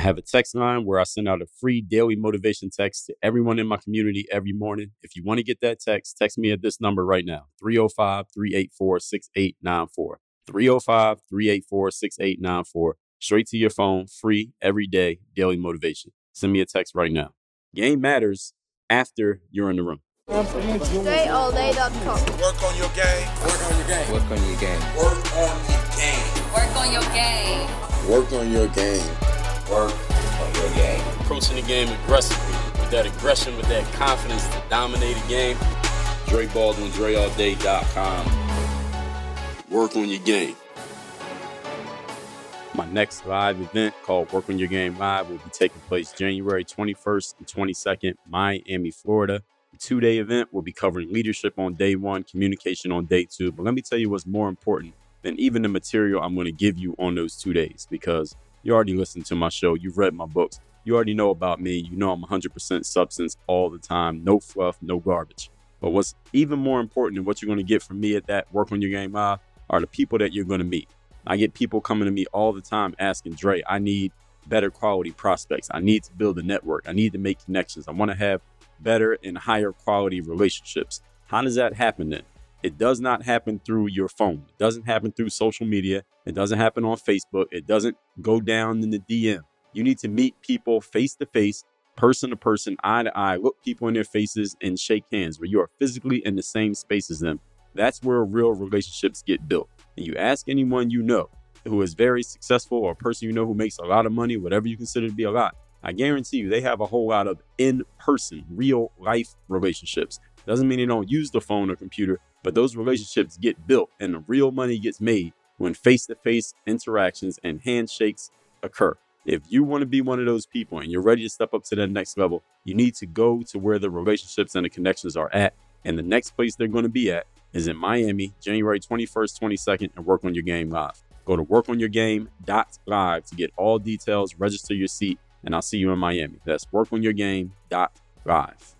I have a text line where I send out a free daily motivation text to everyone in my community every morning. If you want to get that text, text me at this number right now 305 384 6894. 305 384 6894. Straight to your phone, free, every day, daily motivation. Send me a text right now. Game matters after you're in the room. DreAllDay.com. Work on your game. Work on your game. Work on your game. Work on your game. Work on your game. Work on your game. Work on your game. Approaching the game aggressively with that aggression, with that confidence to dominate a game. Dre Baldwin, DreAllDay.com. Work on your game. My next live event called Work on Your Game Live will be taking place January 21st and 22nd, Miami, Florida. The two day event will be covering leadership on day one, communication on day two. But let me tell you what's more important than even the material I'm going to give you on those two days because you already listened to my show, you've read my books, you already know about me. You know I'm 100% substance all the time, no fluff, no garbage. But what's even more important than what you're going to get from me at that Work on Your Game Live are the people that you're going to meet. I get people coming to me all the time asking, Dre, I need better quality prospects. I need to build a network. I need to make connections. I want to have better and higher quality relationships. How does that happen then? It does not happen through your phone. It doesn't happen through social media. It doesn't happen on Facebook. It doesn't go down in the DM. You need to meet people face to face, person to person, eye to eye, look people in their faces and shake hands where you are physically in the same space as them. That's where real relationships get built. And you ask anyone you know who is very successful or a person you know who makes a lot of money, whatever you consider to be a lot, I guarantee you they have a whole lot of in person, real life relationships. Doesn't mean they don't use the phone or computer, but those relationships get built and the real money gets made when face to face interactions and handshakes occur. If you want to be one of those people and you're ready to step up to that next level, you need to go to where the relationships and the connections are at. And the next place they're going to be at is in Miami, January 21st, 22nd, and Work on Your Game Live. Go to workonyourgame.live to get all details, register your seat, and I'll see you in Miami. That's workonyourgame.live.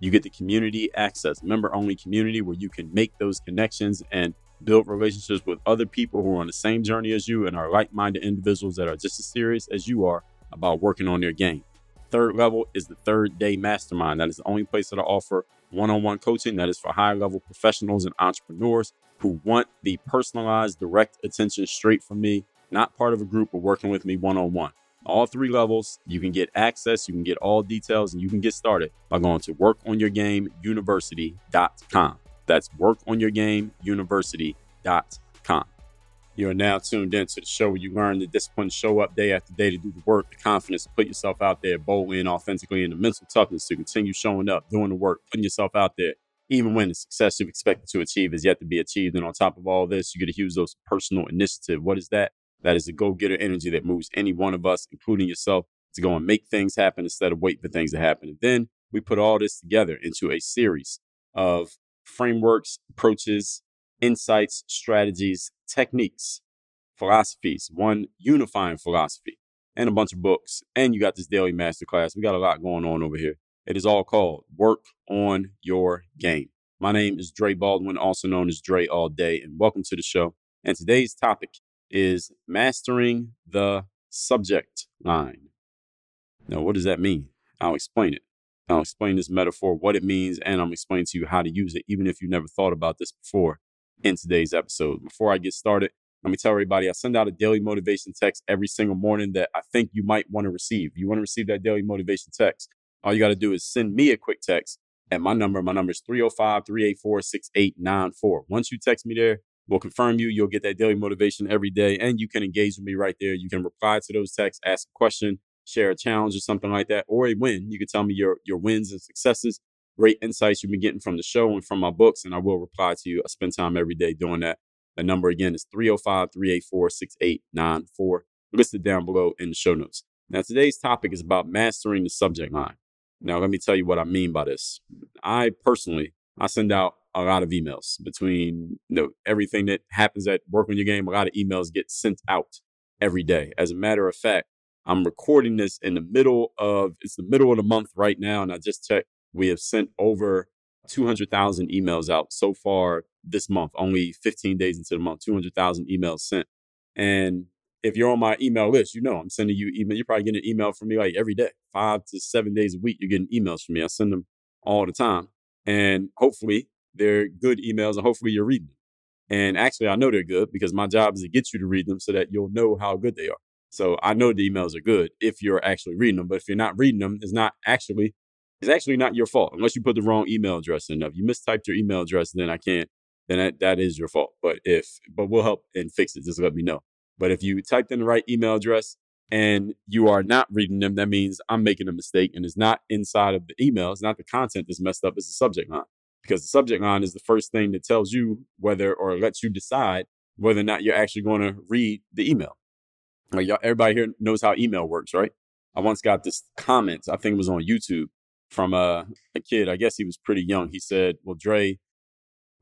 you get the community access, member only community where you can make those connections and build relationships with other people who are on the same journey as you and are like minded individuals that are just as serious as you are about working on their game. Third level is the third day mastermind. That is the only place that I offer one on one coaching that is for high level professionals and entrepreneurs who want the personalized, direct attention straight from me, not part of a group, but working with me one on one all three levels. You can get access, you can get all details, and you can get started by going to workonyourgameuniversity.com. That's workonyourgameuniversity.com. You are now tuned in to the show where you learn the discipline to show up day after day to do the work, the confidence to put yourself out there boldly and authentically, and the mental toughness to continue showing up, doing the work, putting yourself out there, even when the success you've expected to achieve is yet to be achieved. And on top of all this, you get to use those personal initiative. What is that? That is the go getter energy that moves any one of us, including yourself, to go and make things happen instead of wait for things to happen. And then we put all this together into a series of frameworks, approaches, insights, strategies, techniques, philosophies, one unifying philosophy, and a bunch of books. And you got this daily masterclass. We got a lot going on over here. It is all called Work on Your Game. My name is Dre Baldwin, also known as Dre All Day, and welcome to the show. And today's topic is mastering the subject line. Now, what does that mean? I'll explain it. I'll explain this metaphor, what it means, and I'm explaining to you how to use it, even if you never thought about this before in today's episode. Before I get started, let me tell everybody I send out a daily motivation text every single morning that I think you might want to receive. You want to receive that daily motivation text. All you got to do is send me a quick text at my number. My number is 305 384 6894. Once you text me there, We'll confirm you. You'll get that daily motivation every day, and you can engage with me right there. You can reply to those texts, ask a question, share a challenge or something like that, or a win. You can tell me your your wins and successes, great insights you've been getting from the show and from my books, and I will reply to you. I spend time every day doing that. The number again is 305 384 6894, listed down below in the show notes. Now, today's topic is about mastering the subject line. Now, let me tell you what I mean by this. I personally, I send out a lot of emails between you know, everything that happens at Work on Your Game. A lot of emails get sent out every day. As a matter of fact, I'm recording this in the middle of, it's the middle of the month right now. And I just checked, we have sent over 200,000 emails out so far this month, only 15 days into the month, 200,000 emails sent. And if you're on my email list, you know I'm sending you email. You're probably getting an email from me like every day, five to seven days a week. You're getting emails from me. I send them all the time. And hopefully they're good emails and hopefully you're reading them. And actually, I know they're good because my job is to get you to read them so that you'll know how good they are. So I know the emails are good if you're actually reading them. But if you're not reading them, it's not actually it's actually not your fault unless you put the wrong email address in. If you mistyped your email address, then I can't. Then that, that is your fault. But if but we'll help and fix it. Just let me know. But if you typed in the right email address and you are not reading them, that means I'm making a mistake and it's not inside of the email. It's not the content that's messed up. It's the subject line because the subject line is the first thing that tells you whether or lets you decide whether or not you're actually going to read the email. Like y'all, everybody here knows how email works, right? I once got this comment, I think it was on YouTube from a, a kid. I guess he was pretty young. He said, Well, Dre,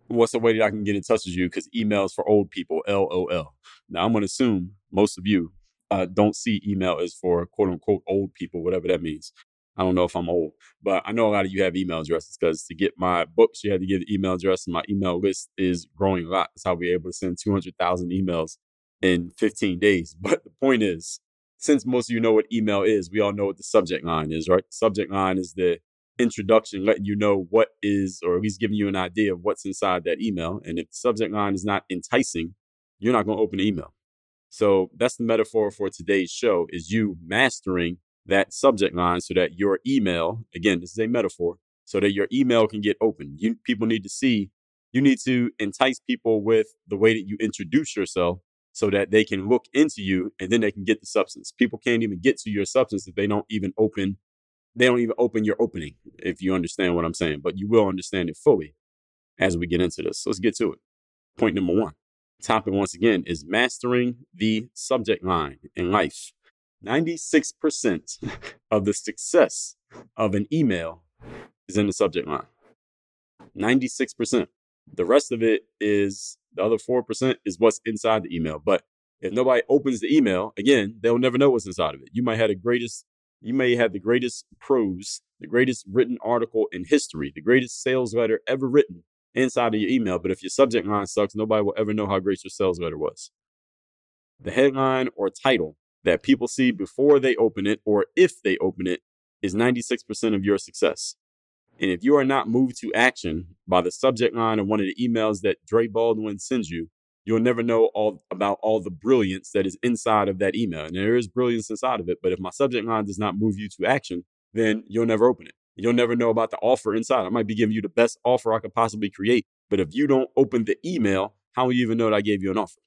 what's the way that I can get in touch with you? Because emails for old people, LOL. Now, I'm going to assume most of you uh, don't see email as for quote unquote old people, whatever that means. I don't know if I'm old, but I know a lot of you have email addresses because to get my books, you had to give the email address, and my email list is growing a lot. That's how we're able to send 200,000 emails in 15 days. But the point is, since most of you know what email is, we all know what the subject line is, right? subject line is the introduction, letting you know what is, or at least giving you an idea of what's inside that email. And if the subject line is not enticing, you're not going to open the email. So that's the metaphor for today's show is you mastering that subject line so that your email, again, this is a metaphor, so that your email can get open. You people need to see, you need to entice people with the way that you introduce yourself so that they can look into you and then they can get the substance. People can't even get to your substance if they don't even open they don't even open your opening if you understand what I'm saying, but you will understand it fully as we get into this. So let's get to it. Point number 1. Topic once again is mastering the subject line in life. 96% of the success of an email is in the subject line. 96%. The rest of it is the other 4% is what's inside the email. But if nobody opens the email, again, they'll never know what's inside of it. You might have the greatest, you may have the greatest prose, the greatest written article in history, the greatest sales letter ever written inside of your email. But if your subject line sucks, nobody will ever know how great your sales letter was. The headline or title that people see before they open it or if they open it is 96% of your success. And if you are not moved to action by the subject line of one of the emails that Dre Baldwin sends you, you'll never know all about all the brilliance that is inside of that email. And there is brilliance inside of it. But if my subject line does not move you to action, then you'll never open it. You'll never know about the offer inside. I might be giving you the best offer I could possibly create. But if you don't open the email, how will you even know that I gave you an offer?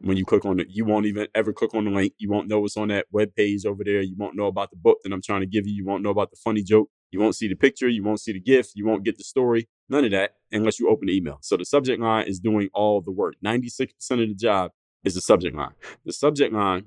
When you click on it, you won't even ever click on the link. You won't know what's on that web page over there. You won't know about the book that I'm trying to give you. You won't know about the funny joke. You won't see the picture. You won't see the gift. You won't get the story. None of that unless you open the email. So the subject line is doing all the work. 96% of the job is the subject line. The subject line,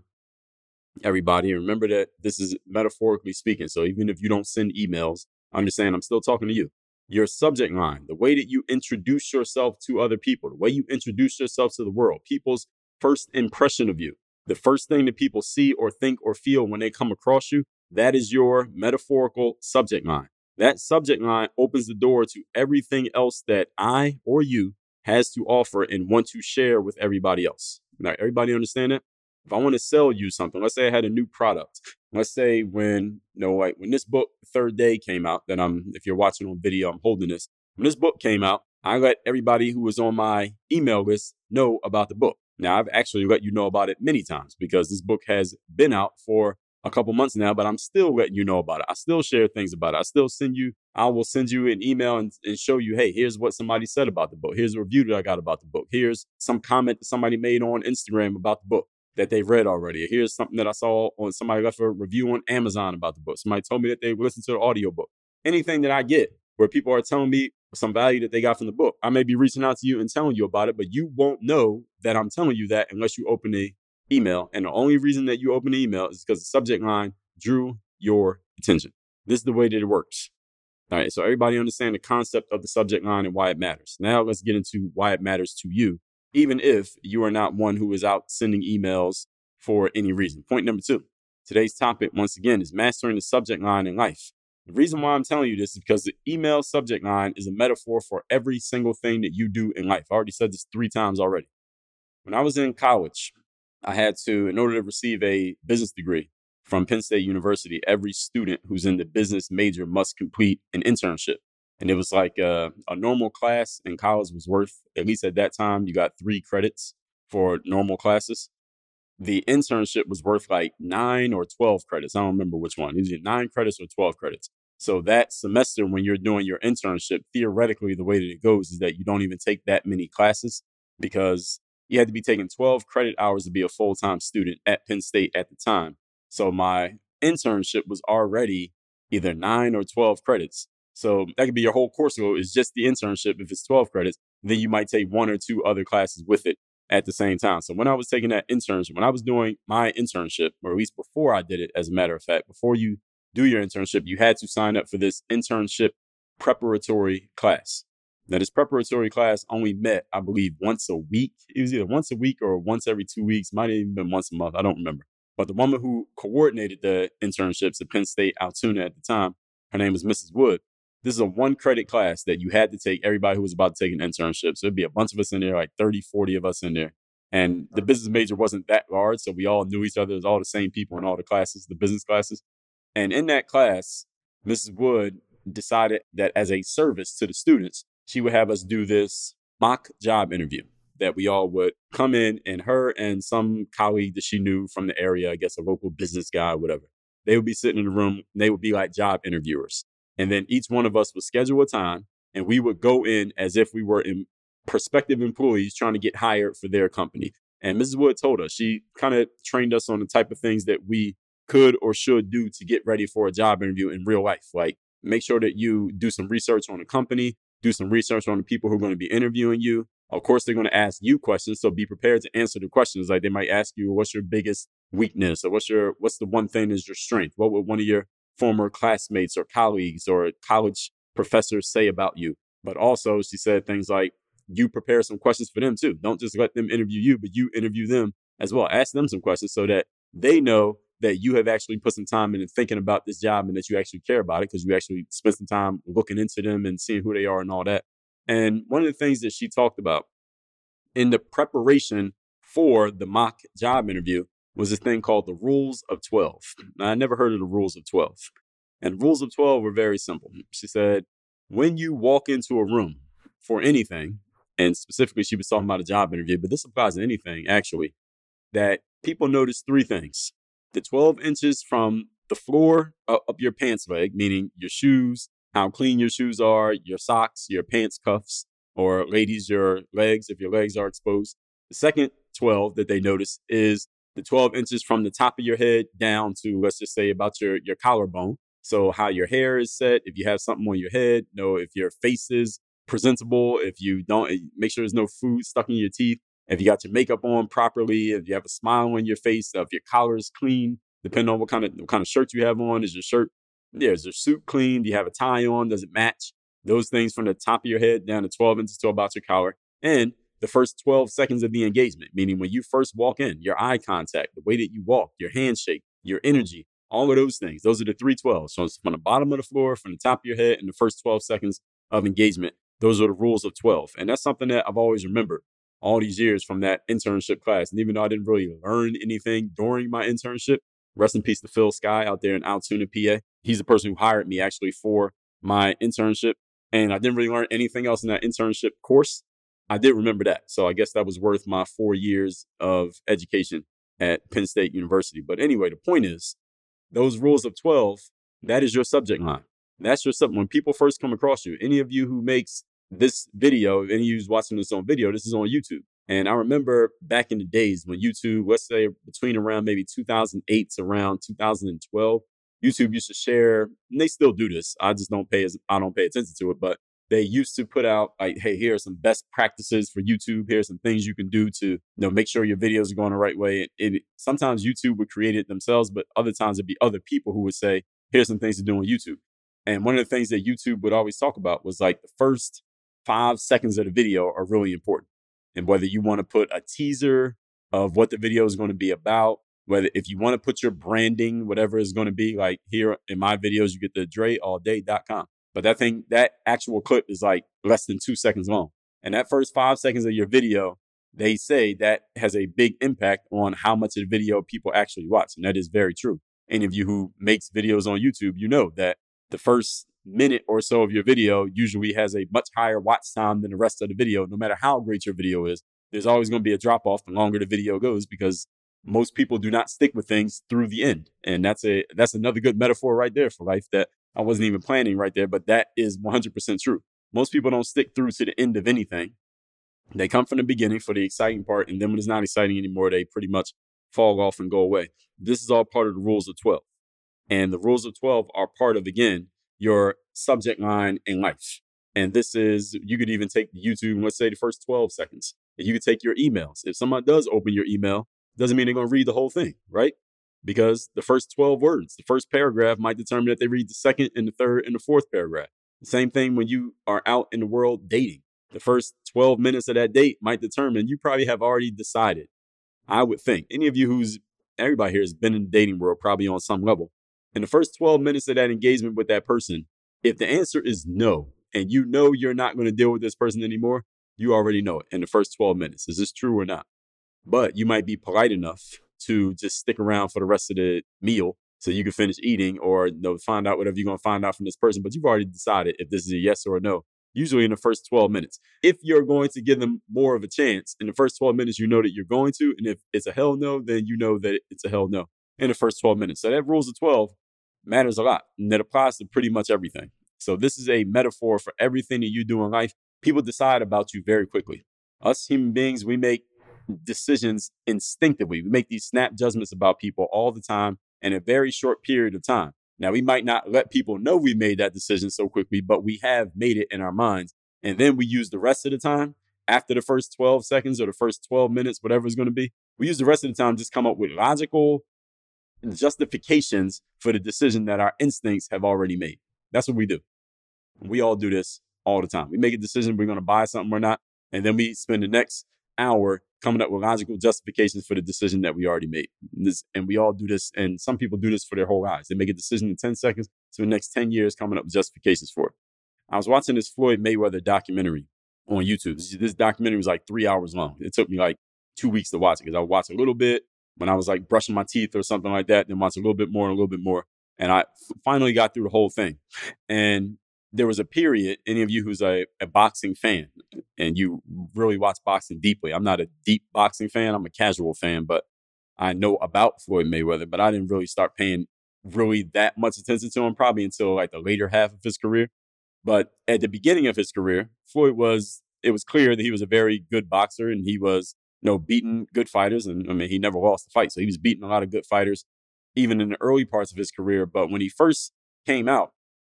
everybody, remember that this is metaphorically speaking. So even if you don't send emails, understand I'm still talking to you. Your subject line, the way that you introduce yourself to other people, the way you introduce yourself to the world, people's first impression of you, the first thing that people see or think or feel when they come across you, that is your metaphorical subject line. That subject line opens the door to everything else that I or you has to offer and want to share with everybody else. Now, everybody understand that? If I want to sell you something, let's say I had a new product. Let's say when, you know, like when this book, Third Day, came out, that I'm, if you're watching on video, I'm holding this. When this book came out, I let everybody who was on my email list know about the book. Now, I've actually let you know about it many times because this book has been out for a couple months now, but I'm still letting you know about it. I still share things about it. I still send you, I will send you an email and, and show you, hey, here's what somebody said about the book. Here's a review that I got about the book. Here's some comment that somebody made on Instagram about the book that they've read already. Here's something that I saw on somebody left a review on Amazon about the book. Somebody told me that they listened to the audiobook. Anything that I get where people are telling me some value that they got from the book. I may be reaching out to you and telling you about it, but you won't know that I'm telling you that unless you open the email. And the only reason that you open the email is because the subject line drew your attention. This is the way that it works. All right, so everybody understand the concept of the subject line and why it matters. Now let's get into why it matters to you, even if you are not one who is out sending emails for any reason. Point number two. Today's topic, once again, is mastering the subject line in life. The reason why I'm telling you this is because the email subject line is a metaphor for every single thing that you do in life. I already said this three times already. When I was in college, I had to, in order to receive a business degree from Penn State University, every student who's in the business major must complete an internship. And it was like a, a normal class in college was worth, at least at that time, you got three credits for normal classes. The internship was worth like nine or 12 credits. I don't remember which one. Is it was nine credits or 12 credits. So that semester, when you're doing your internship, theoretically, the way that it goes is that you don't even take that many classes because you had to be taking 12 credit hours to be a full time student at Penn State at the time. So my internship was already either nine or 12 credits. So that could be your whole course goal is just the internship. If it's 12 credits, then you might take one or two other classes with it at the same time. So when I was taking that internship, when I was doing my internship, or at least before I did it, as a matter of fact, before you do your internship, you had to sign up for this internship preparatory class. Now, this preparatory class only met, I believe, once a week. It was either once a week or once every two weeks. Might have even been once a month. I don't remember. But the woman who coordinated the internships at Penn State Altoona at the time, her name was Mrs. Wood. This is a one credit class that you had to take everybody who was about to take an internship. So it'd be a bunch of us in there, like 30, 40 of us in there. And the business major wasn't that large. So we all knew each other. It was all the same people in all the classes, the business classes. And in that class, Mrs. Wood decided that as a service to the students, she would have us do this mock job interview that we all would come in and her and some colleague that she knew from the area, I guess a local business guy, whatever, they would be sitting in the room. they would be like job interviewers. And then each one of us would schedule a time and we would go in as if we were in prospective employees trying to get hired for their company. And Mrs. Wood told us, she kind of trained us on the type of things that we could or should do to get ready for a job interview in real life. Like make sure that you do some research on the company, do some research on the people who are going to be interviewing you. Of course, they're going to ask you questions, so be prepared to answer the questions. Like they might ask you, "What's your biggest weakness?" or "What's your what's the one thing is your strength?" What would one of your former classmates or colleagues or college professors say about you? But also, she said things like, "You prepare some questions for them too. Don't just let them interview you, but you interview them as well. Ask them some questions so that they know that you have actually put some time in and thinking about this job and that you actually care about it because you actually spent some time looking into them and seeing who they are and all that. And one of the things that she talked about in the preparation for the mock job interview was this thing called the Rules of 12. Now, I never heard of the Rules of 12. And the Rules of 12 were very simple. She said, when you walk into a room for anything, and specifically she was talking about a job interview, but this applies to anything actually, that people notice three things the 12 inches from the floor up your pants leg, meaning your shoes, how clean your shoes are, your socks, your pants cuffs, or ladies, your legs, if your legs are exposed. The second 12 that they notice is the 12 inches from the top of your head down to, let's just say, about your, your collarbone. So, how your hair is set, if you have something on your head, know if your face is presentable, if you don't, eh, make sure there's no food stuck in your teeth if you got your makeup on properly, if you have a smile on your face, if your collar is clean, depending on what kind of what kind of shirt you have on, is your shirt, yeah, is your suit clean? Do you have a tie on? Does it match? Those things from the top of your head down to 12 inches to about your collar. And the first 12 seconds of the engagement, meaning when you first walk in, your eye contact, the way that you walk, your handshake, your energy, all of those things. Those are the three 12s. So it's from the bottom of the floor, from the top of your head, and the first 12 seconds of engagement. Those are the rules of 12. And that's something that I've always remembered all these years from that internship class. And even though I didn't really learn anything during my internship, rest in peace to Phil Sky out there in Altoona, PA. He's the person who hired me actually for my internship. And I didn't really learn anything else in that internship course. I did remember that. So I guess that was worth my four years of education at Penn State University. But anyway, the point is those rules of 12, that is your subject line. That's your subject. When people first come across you, any of you who makes this video, any of you watching this on video, this is on YouTube. And I remember back in the days when YouTube, let's say between around maybe 2008 to around 2012, YouTube used to share, and they still do this. I just don't pay as I don't pay attention to it, but they used to put out like, hey, here are some best practices for YouTube. Here are some things you can do to you know make sure your videos are going the right way. And it, sometimes YouTube would create it themselves, but other times it'd be other people who would say, here's some things to do on YouTube. And one of the things that YouTube would always talk about was like the first five seconds of the video are really important. And whether you want to put a teaser of what the video is going to be about, whether if you want to put your branding, whatever is going to be, like here in my videos, you get the dreallday.com. But that thing, that actual clip is like less than two seconds long. And that first five seconds of your video, they say that has a big impact on how much of the video people actually watch. And that is very true. Any of you who makes videos on YouTube, you know that the first minute or so of your video usually has a much higher watch time than the rest of the video, no matter how great your video is. There's always going to be a drop off the longer the video goes because most people do not stick with things through the end. And that's a that's another good metaphor right there for life that I wasn't even planning right there, but that is 100% true. Most people don't stick through to the end of anything. They come from the beginning for the exciting part, and then when it's not exciting anymore, they pretty much fall off and go away. This is all part of the rules of 12. And the rules of 12 are part of, again, your subject line in life. And this is, you could even take YouTube, let's say the first 12 seconds. And you could take your emails. If someone does open your email, doesn't mean they're going to read the whole thing, right? Because the first 12 words, the first paragraph might determine that they read the second and the third and the fourth paragraph. The same thing when you are out in the world dating. The first 12 minutes of that date might determine you probably have already decided. I would think any of you who's everybody here has been in the dating world probably on some level in the first 12 minutes of that engagement with that person, if the answer is no, and you know you're not going to deal with this person anymore, you already know it in the first 12 minutes. Is this true or not? But you might be polite enough to just stick around for the rest of the meal so you can finish eating or you know, find out whatever you're going to find out from this person. But you've already decided if this is a yes or a no, usually in the first 12 minutes. If you're going to give them more of a chance in the first 12 minutes, you know that you're going to. And if it's a hell no, then you know that it's a hell no in the first 12 minutes. So that rules of 12 matters a lot and it applies to pretty much everything. So this is a metaphor for everything that you do in life. People decide about you very quickly. Us human beings, we make decisions instinctively. We make these snap judgments about people all the time in a very short period of time. Now, we might not let people know we made that decision so quickly, but we have made it in our minds. And then we use the rest of the time after the first 12 seconds or the first 12 minutes, whatever it's going to be. We use the rest of the time just come up with logical justifications for the decision that our instincts have already made. That's what we do. We all do this all the time. We make a decision we're going to buy something or not, and then we spend the next hour coming up with logical justifications for the decision that we already made. And, this, and we all do this, and some people do this for their whole lives. They make a decision in 10 seconds, so the next 10 years coming up with justifications for it. I was watching this Floyd Mayweather documentary on YouTube. This, this documentary was like three hours long. It took me like two weeks to watch it because I watched a little bit, when I was like brushing my teeth or something like that, then watch a little bit more and a little bit more. And I finally got through the whole thing. And there was a period, any of you who's a, a boxing fan and you really watch boxing deeply, I'm not a deep boxing fan, I'm a casual fan, but I know about Floyd Mayweather, but I didn't really start paying really that much attention to him probably until like the later half of his career. But at the beginning of his career, Floyd was, it was clear that he was a very good boxer and he was you know, beating good fighters. And I mean, he never lost a fight. So he was beating a lot of good fighters, even in the early parts of his career. But when he first came out,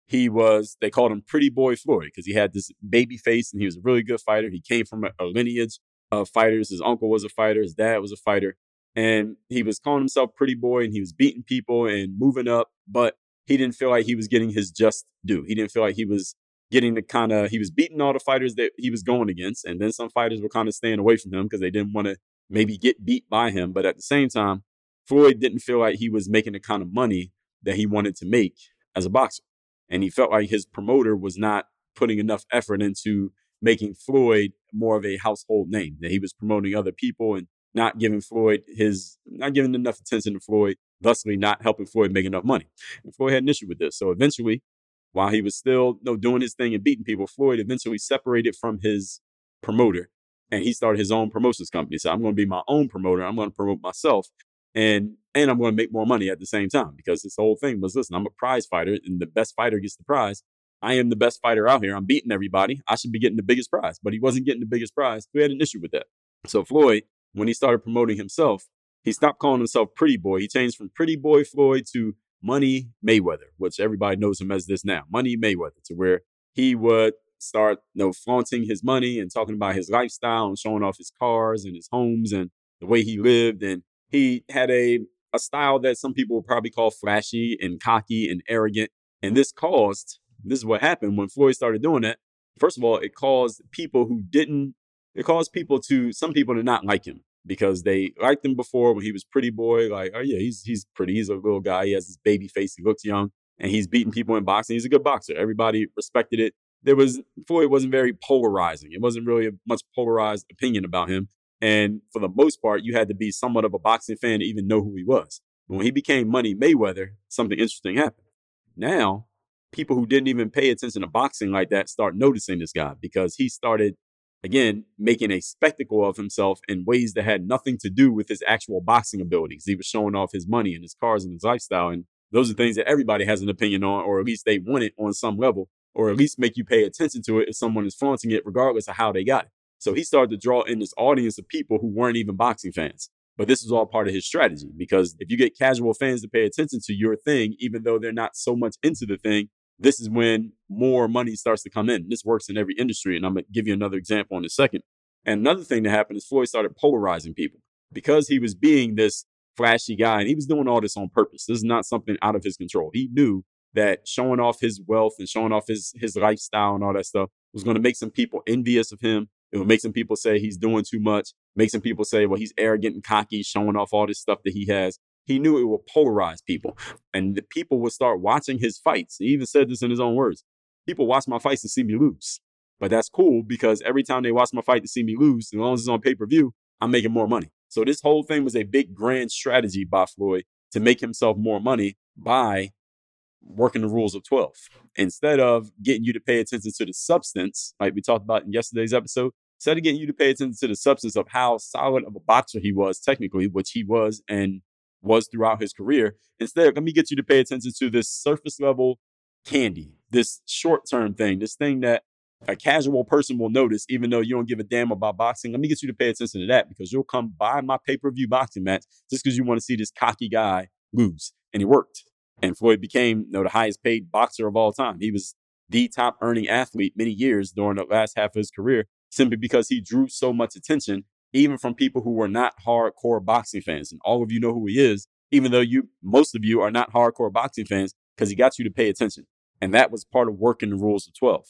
he was, they called him Pretty Boy Floyd because he had this baby face and he was a really good fighter. He came from a, a lineage of fighters. His uncle was a fighter, his dad was a fighter. And he was calling himself Pretty Boy and he was beating people and moving up. But he didn't feel like he was getting his just due. He didn't feel like he was getting the kind of he was beating all the fighters that he was going against, and then some fighters were kind of staying away from him because they didn't want to maybe get beat by him. But at the same time, Floyd didn't feel like he was making the kind of money that he wanted to make as a boxer, and he felt like his promoter was not putting enough effort into making Floyd more of a household name. That he was promoting other people and not giving Floyd his not giving enough attention to Floyd, thusly not helping Floyd make enough money. And Floyd had an issue with this. So eventually while he was still you know, doing his thing and beating people, Floyd eventually separated from his promoter and he started his own promotions company. So I'm going to be my own promoter. I'm going to promote myself and and I'm going to make more money at the same time because this whole thing was listen, I'm a prize fighter and the best fighter gets the prize. I am the best fighter out here. I'm beating everybody. I should be getting the biggest prize, but he wasn't getting the biggest prize. We had an issue with that. So Floyd, when he started promoting himself, he stopped calling himself Pretty Boy. He changed from Pretty Boy Floyd to Money Mayweather, which everybody knows him as this now, Money Mayweather, to where he would start you know, flaunting his money and talking about his lifestyle and showing off his cars and his homes and the way he lived. And he had a, a style that some people would probably call flashy and cocky and arrogant. And this caused, this is what happened when Floyd started doing that. First of all, it caused people who didn't, it caused people to, some people to not like him because they liked him before when he was pretty boy. Like, oh yeah, he's he's pretty. He's a little guy. He has this baby face. He looks young, and he's beating people in boxing. He's a good boxer. Everybody respected it. There was Floyd wasn't very polarizing. It wasn't really a much polarized opinion about him. And for the most part, you had to be somewhat of a boxing fan to even know who he was. But when he became Money Mayweather, something interesting happened. Now, people who didn't even pay attention to boxing like that start noticing this guy because he started again, making a spectacle of himself in ways that had nothing to do with his actual boxing abilities. He was showing off his money and his cars and his lifestyle. And those are things that everybody has an opinion on, or at least they want it on some level, or at least make you pay attention to it if someone is flaunting it, regardless of how they got it. So he started to draw in this audience of people who weren't even boxing fans. But this was all part of his strategy because if you get casual fans to pay attention to your thing, even though they're not so much into the thing, this is when more money starts to come in. This works in every industry. And I'm going to give you another example in a second. And another thing that happened is Floyd started polarizing people because he was being this flashy guy and he was doing all this on purpose. This is not something out of his control. He knew that showing off his wealth and showing off his, his lifestyle and all that stuff was going to make some people envious of him. It would make some people say he's doing too much, make some people say, well, he's arrogant and cocky, showing off all this stuff that he has he knew it would polarize people and the people would start watching his fights. He even said this in his own words. People watch my fights to see me lose. But that's cool because every time they watch my fight to see me lose, as long as it's on pay per view, I'm making more money. So this whole thing was a big grand strategy by Floyd to make himself more money by working the rules of 12. Instead of getting you to pay attention to the substance, like we talked about in yesterday's episode, instead of getting you to pay attention to the substance of how solid of a boxer he was technically, which he was, and was throughout his career. Instead, let me get you to pay attention to this surface level candy, this short term thing, this thing that a casual person will notice, even though you don't give a damn about boxing. Let me get you to pay attention to that because you'll come buy my pay per view boxing match just because you want to see this cocky guy lose. And it worked. And Floyd became you know, the highest paid boxer of all time. He was the top earning athlete many years during the last half of his career simply because he drew so much attention even from people who were not hardcore boxing fans. And all of you know who he is, even though you, most of you are not hardcore boxing fans, because he got you to pay attention. And that was part of working the rules of 12.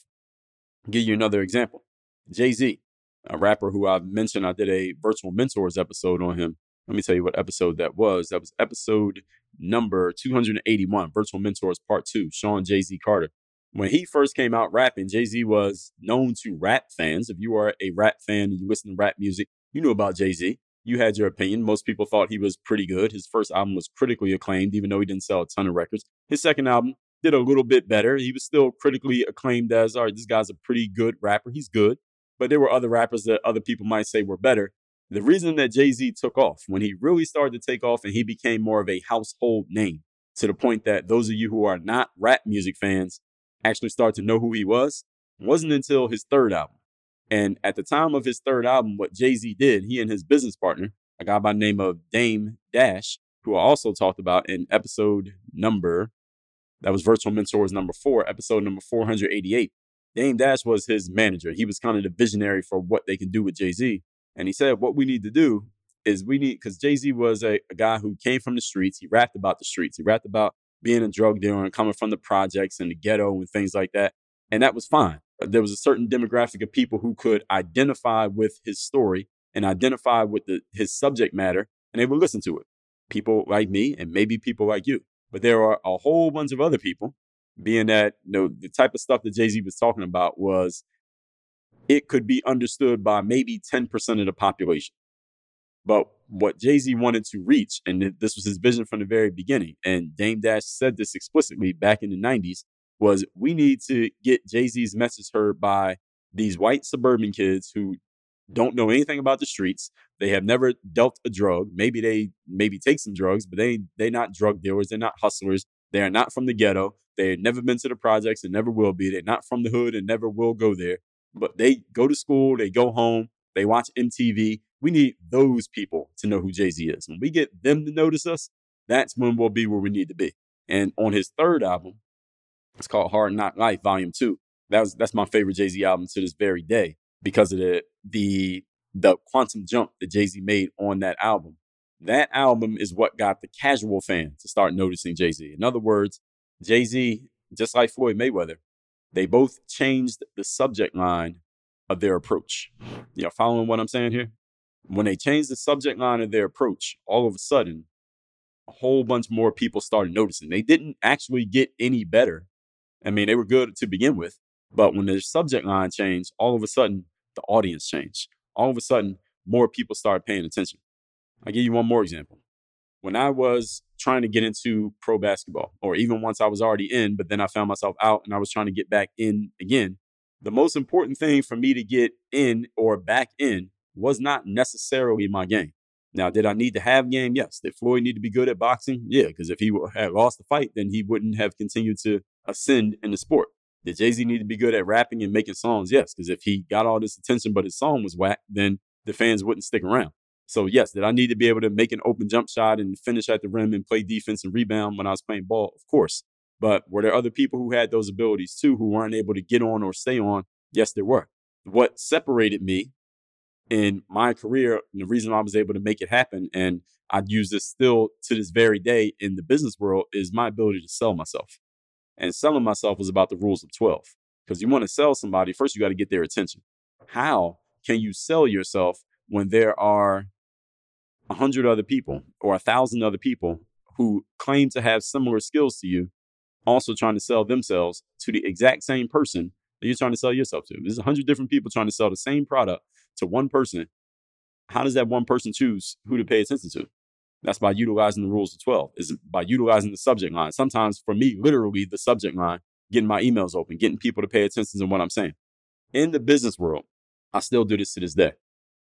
I'll give you another example. Jay Z, a rapper who I've mentioned, I did a virtual mentors episode on him. Let me tell you what episode that was. That was episode number 281, Virtual Mentors Part 2, Shawn Jay Z Carter. When he first came out rapping, Jay Z was known to rap fans. If you are a rap fan and you listen to rap music, you knew about Jay Z. You had your opinion. Most people thought he was pretty good. His first album was critically acclaimed, even though he didn't sell a ton of records. His second album did a little bit better. He was still critically acclaimed as, all right, this guy's a pretty good rapper. He's good. But there were other rappers that other people might say were better. The reason that Jay Z took off, when he really started to take off and he became more of a household name, to the point that those of you who are not rap music fans actually start to know who he was, wasn't until his third album. And at the time of his third album, what Jay Z did, he and his business partner, a guy by the name of Dame Dash, who I also talked about in episode number, that was Virtual Mentors number four, episode number 488. Dame Dash was his manager. He was kind of the visionary for what they can do with Jay Z. And he said, what we need to do is we need, because Jay Z was a, a guy who came from the streets. He rapped about the streets. He rapped about being a drug dealer and coming from the projects and the ghetto and things like that. And that was fine there was a certain demographic of people who could identify with his story and identify with the, his subject matter, and they would listen to it. People like me, and maybe people like you. But there are a whole bunch of other people, being that you know, the type of stuff that Jay Z was talking about was it could be understood by maybe 10% of the population. But what Jay Z wanted to reach, and this was his vision from the very beginning, and Dame Dash said this explicitly back in the 90s, was we need to get Jay Z's message heard by these white suburban kids who don't know anything about the streets. They have never dealt a drug. Maybe they maybe take some drugs, but they they're not drug dealers. They're not hustlers. They are not from the ghetto. They've never been to the projects and never will be. They're not from the hood and never will go there. But they go to school. They go home. They watch MTV. We need those people to know who Jay Z is. When we get them to notice us, that's when we'll be where we need to be. And on his third album, it's called Hard Knock Life, Volume 2. That was that's my favorite Jay Z album to this very day because of the the the quantum jump that Jay Z made on that album. That album is what got the casual fan to start noticing Jay Z. In other words, Jay Z, just like Floyd Mayweather, they both changed the subject line of their approach. You know, following what I'm saying here? When they changed the subject line of their approach, all of a sudden, a whole bunch more people started noticing. They didn't actually get any better. I mean, they were good to begin with, but when the subject line changed, all of a sudden, the audience changed. All of a sudden, more people started paying attention. I'll give you one more example. When I was trying to get into pro basketball, or even once I was already in, but then I found myself out and I was trying to get back in again, the most important thing for me to get in or back in was not necessarily my game. Now, did I need to have game? Yes. Did Floyd need to be good at boxing? Yeah, because if he had lost the fight, then he wouldn't have continued to ascend in the sport. Did Jay Z need to be good at rapping and making songs? Yes, because if he got all this attention but his song was whack, then the fans wouldn't stick around. So yes, did I need to be able to make an open jump shot and finish at the rim and play defense and rebound when I was playing ball? Of course. But were there other people who had those abilities too who weren't able to get on or stay on? Yes, there were. What separated me in my career, and the reason I was able to make it happen, and I'd use this still to this very day in the business world, is my ability to sell myself. And selling myself was about the rules of 12. Because you want to sell somebody, first you got to get their attention. How can you sell yourself when there are a hundred other people or a thousand other people who claim to have similar skills to you, also trying to sell themselves to the exact same person that you're trying to sell yourself to? There's a hundred different people trying to sell the same product to one person. How does that one person choose who to pay attention to? That's by utilizing the rules of 12, is by utilizing the subject line. Sometimes for me, literally the subject line, getting my emails open, getting people to pay attention to what I'm saying. In the business world, I still do this to this day.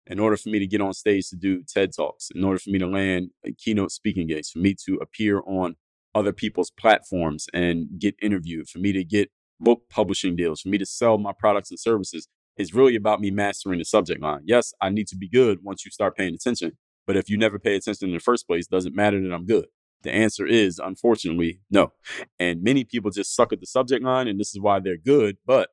In order for me to get on stage to do TED Talks, in order for me to land keynote speaking gigs, for me to appear on other people's platforms and get interviewed, for me to get book publishing deals, for me to sell my products and services, it's really about me mastering the subject line. Yes, I need to be good once you start paying attention. But if you never pay attention in the first place, doesn't matter that I'm good. The answer is, unfortunately, no. And many people just suck at the subject line, and this is why they're good, but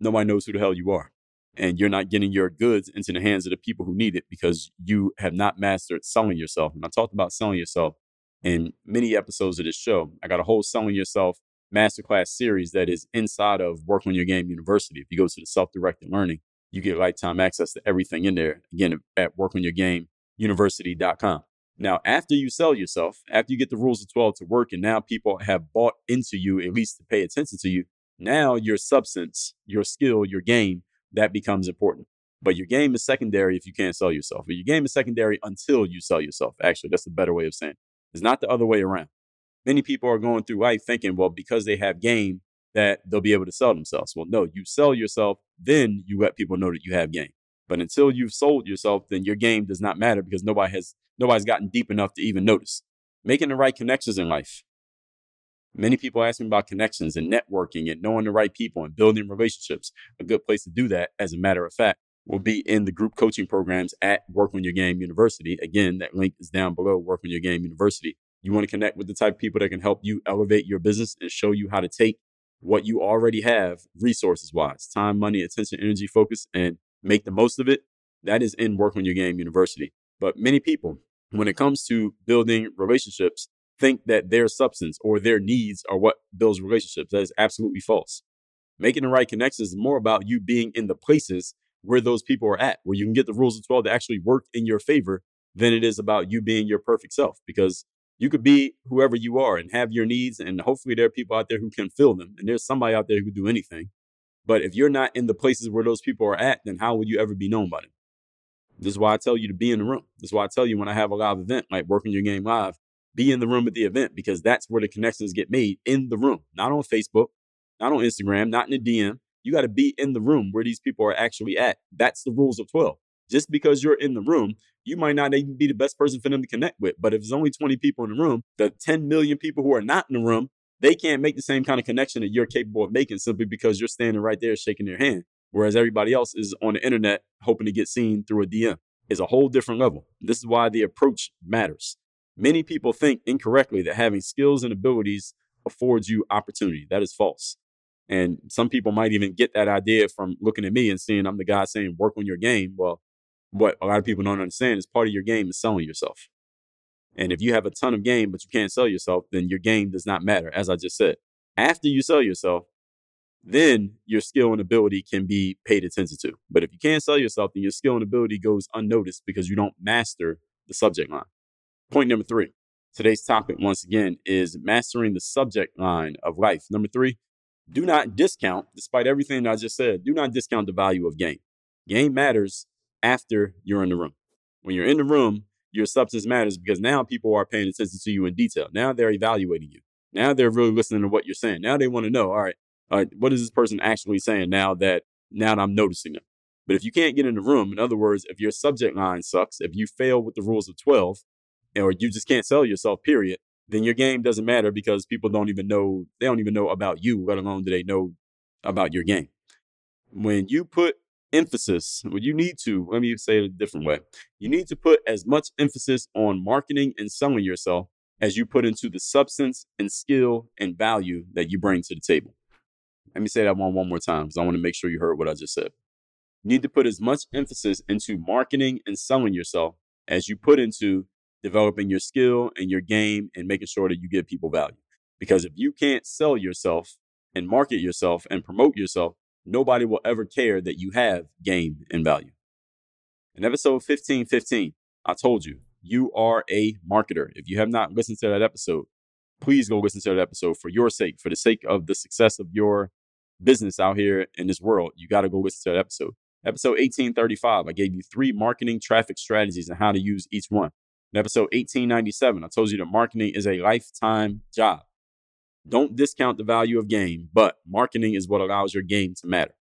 nobody knows who the hell you are. And you're not getting your goods into the hands of the people who need it because you have not mastered selling yourself. And I talked about selling yourself in many episodes of this show. I got a whole selling yourself masterclass series that is inside of Work on Your Game University. If you go to the self directed learning, you get lifetime access to everything in there. Again, at workonyourgameuniversity.com. Now, after you sell yourself, after you get the rules of 12 to work, and now people have bought into you, at least to pay attention to you, now your substance, your skill, your game, that becomes important. But your game is secondary if you can't sell yourself. But your game is secondary until you sell yourself. Actually, that's the better way of saying it. It's not the other way around. Many people are going through life thinking, well, because they have game, that they'll be able to sell themselves. Well, no, you sell yourself, then you let people know that you have game. But until you've sold yourself, then your game does not matter because nobody has nobody's gotten deep enough to even notice. Making the right connections in life. Many people ask me about connections and networking and knowing the right people and building relationships. A good place to do that, as a matter of fact, will be in the group coaching programs at Work on Your Game University. Again, that link is down below, Work on Your Game University. You want to connect with the type of people that can help you elevate your business and show you how to take what you already have resources wise time, money, attention, energy, focus, and make the most of it. That is in Work on Your Game University. But many people, when it comes to building relationships, think that their substance or their needs are what builds relationships. That is absolutely false. Making the right connections is more about you being in the places where those people are at, where you can get the rules of 12 to actually work in your favor than it is about you being your perfect self. Because you could be whoever you are and have your needs and hopefully there are people out there who can fill them and there's somebody out there who can do anything. But if you're not in the places where those people are at then how would you ever be known by them? This is why i tell you to be in the room. This is why i tell you when i have a live event like working your game live be in the room at the event because that's where the connections get made in the room not on facebook not on instagram not in the dm you got to be in the room where these people are actually at. That's the rules of 12 just because you're in the room, you might not even be the best person for them to connect with. But if there's only 20 people in the room, the 10 million people who are not in the room, they can't make the same kind of connection that you're capable of making simply because you're standing right there shaking their hand. Whereas everybody else is on the internet hoping to get seen through a DM. It's a whole different level. This is why the approach matters. Many people think incorrectly that having skills and abilities affords you opportunity. That is false. And some people might even get that idea from looking at me and seeing I'm the guy saying work on your game. Well, what a lot of people don't understand is part of your game is selling yourself. And if you have a ton of game, but you can't sell yourself, then your game does not matter, as I just said. After you sell yourself, then your skill and ability can be paid attention to. But if you can't sell yourself, then your skill and ability goes unnoticed because you don't master the subject line. Point number three. Today's topic, once again, is mastering the subject line of life. Number three, do not discount, despite everything I just said, do not discount the value of game. Game matters after you're in the room. When you're in the room, your substance matters because now people are paying attention to you in detail. Now they're evaluating you. Now they're really listening to what you're saying. Now they want to know, all right, all right, what is this person actually saying now that now that I'm noticing them? But if you can't get in the room, in other words, if your subject line sucks, if you fail with the rules of 12, or you just can't sell yourself, period, then your game doesn't matter because people don't even know, they don't even know about you, let alone do they know about your game. When you put emphasis, when you need to, let me say it a different way, you need to put as much emphasis on marketing and selling yourself as you put into the substance and skill and value that you bring to the table. Let me say that one one more time because I want to make sure you heard what I just said. You need to put as much emphasis into marketing and selling yourself as you put into developing your skill and your game and making sure that you give people value. Because if you can't sell yourself and market yourself and promote yourself, nobody will ever care that you have game and value. In episode 1515, I told you, you are a marketer. If you have not listened to that episode, please go listen to that episode for your sake, for the sake of the success of your business out here in this world. You got to go listen to that episode. Episode 1835, I gave you three marketing traffic strategies and how to use each one. In episode 1897, I told you that marketing is a lifetime job. Don't discount the value of game, but marketing is what allows your game to matter.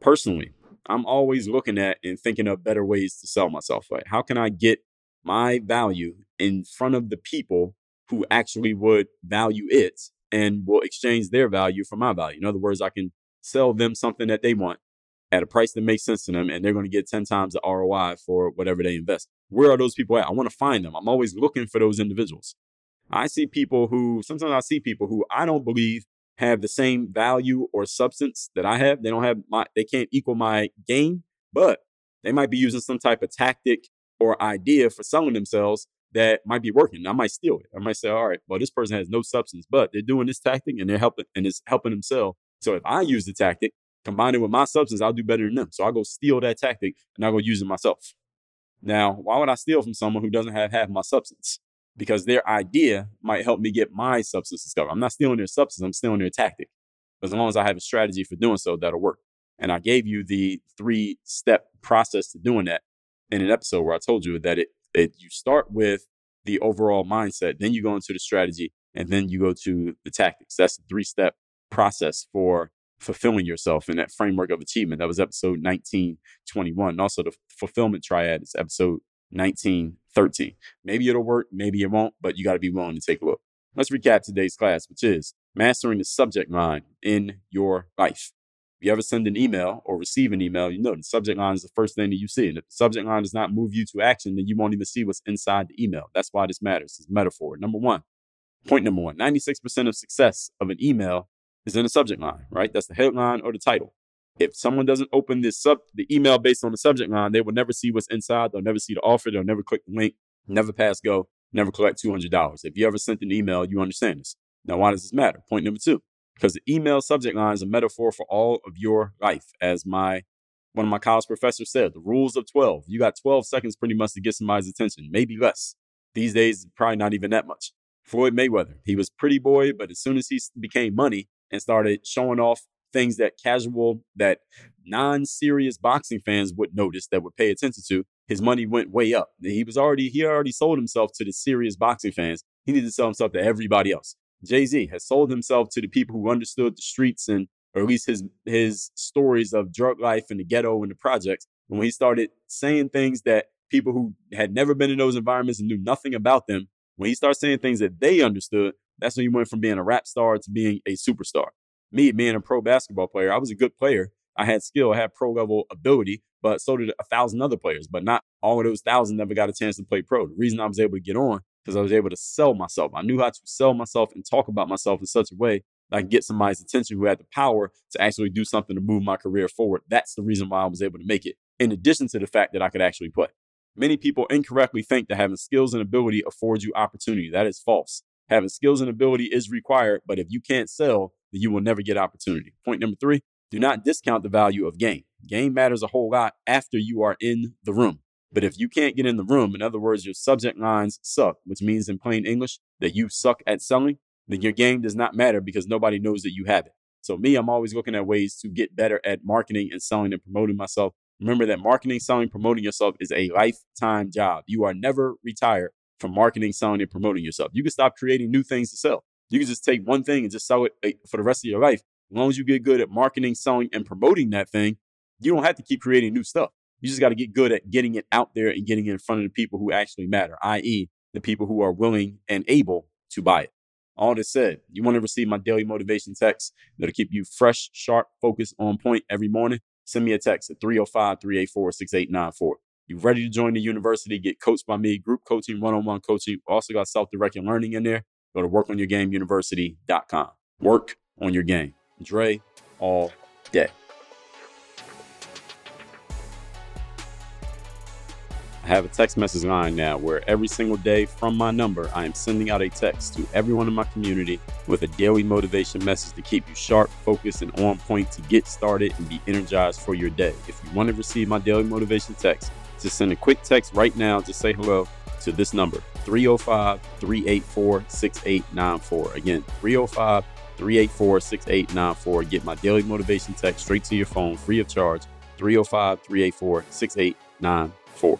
Personally, I'm always looking at and thinking of better ways to sell myself. Right? How can I get my value in front of the people who actually would value it and will exchange their value for my value? In other words, I can sell them something that they want at a price that makes sense to them, and they're going to get 10 times the ROI for whatever they invest. Where are those people at? I want to find them. I'm always looking for those individuals. I see people who, sometimes I see people who I don't believe have the same value or substance that I have. They don't have my, they can't equal my game, but they might be using some type of tactic or idea for selling themselves that might be working. I might steal it. I might say, all right, well, this person has no substance, but they're doing this tactic and they're helping and it's helping themselves. So if I use the tactic, combine it with my substance, I'll do better than them. So I'll go steal that tactic and I'll go use it myself. Now, why would I steal from someone who doesn't have half my substance? Because their idea might help me get my substance discovered. I'm not stealing their substance, I'm stealing their tactic. As long as I have a strategy for doing so, that'll work. And I gave you the three step process to doing that in an episode where I told you that it, it you start with the overall mindset, then you go into the strategy, and then you go to the tactics. That's the three step process for fulfilling yourself in that framework of achievement. That was episode 1921. And also the fulfillment triad is episode 1913. Maybe it'll work, maybe it won't, but you got to be willing to take a look. Let's recap today's class, which is mastering the subject line in your life. If you ever send an email or receive an email, you know the subject line is the first thing that you see. And if the subject line does not move you to action, then you won't even see what's inside the email. That's why this matters. It's metaphor. Number one, point number one 96% of success of an email is in the subject line, right? That's the headline or the title. If someone doesn't open this sub the email based on the subject line, they will never see what's inside. They'll never see the offer. They'll never click the link. Never pass go. Never collect two hundred dollars. If you ever sent an email, you understand this. Now, why does this matter? Point number two: because the email subject line is a metaphor for all of your life. As my one of my college professors said, the rules of twelve. You got twelve seconds pretty much to get somebody's attention, maybe less. These days, probably not even that much. Floyd Mayweather, he was pretty boy, but as soon as he became money, and started showing off things that casual, that non serious boxing fans would notice, that would pay attention to, his money went way up. He was already, he already sold himself to the serious boxing fans. He needed to sell himself to everybody else. Jay Z has sold himself to the people who understood the streets and, or at least his, his stories of drug life and the ghetto and the projects. And when he started saying things that people who had never been in those environments and knew nothing about them, when he started saying things that they understood, that's when you went from being a rap star to being a superstar. Me being a pro basketball player, I was a good player. I had skill, I had pro level ability, but so did a thousand other players. But not all of those thousand never got a chance to play pro. The reason I was able to get on because I was able to sell myself. I knew how to sell myself and talk about myself in such a way that I can get somebody's attention who had the power to actually do something to move my career forward. That's the reason why I was able to make it, in addition to the fact that I could actually play. Many people incorrectly think that having skills and ability affords you opportunity. That is false. Having skills and ability is required, but if you can't sell, then you will never get opportunity. Point number three do not discount the value of game. Game matters a whole lot after you are in the room. But if you can't get in the room, in other words, your subject lines suck, which means in plain English that you suck at selling, then your game does not matter because nobody knows that you have it. So, me, I'm always looking at ways to get better at marketing and selling and promoting myself. Remember that marketing, selling, promoting yourself is a lifetime job. You are never retired from marketing, selling, and promoting yourself. You can stop creating new things to sell. You can just take one thing and just sell it eh, for the rest of your life. As long as you get good at marketing, selling, and promoting that thing, you don't have to keep creating new stuff. You just got to get good at getting it out there and getting it in front of the people who actually matter, i.e., the people who are willing and able to buy it. All this said, you want to receive my daily motivation text that'll keep you fresh, sharp, focused, on point every morning? Send me a text at 305 384 6894. You ready to join the university, get coached by me, group coaching, one on one coaching. Also got self directed learning in there. Go to workonyourgameuniversity.com. Work on your game. Dre all day. I have a text message line now where every single day from my number, I am sending out a text to everyone in my community with a daily motivation message to keep you sharp, focused, and on point to get started and be energized for your day. If you want to receive my daily motivation text, just send a quick text right now to say hello to this number 305 384 6894. Again, 305 384 6894. Get my daily motivation text straight to your phone free of charge 305 384 6894.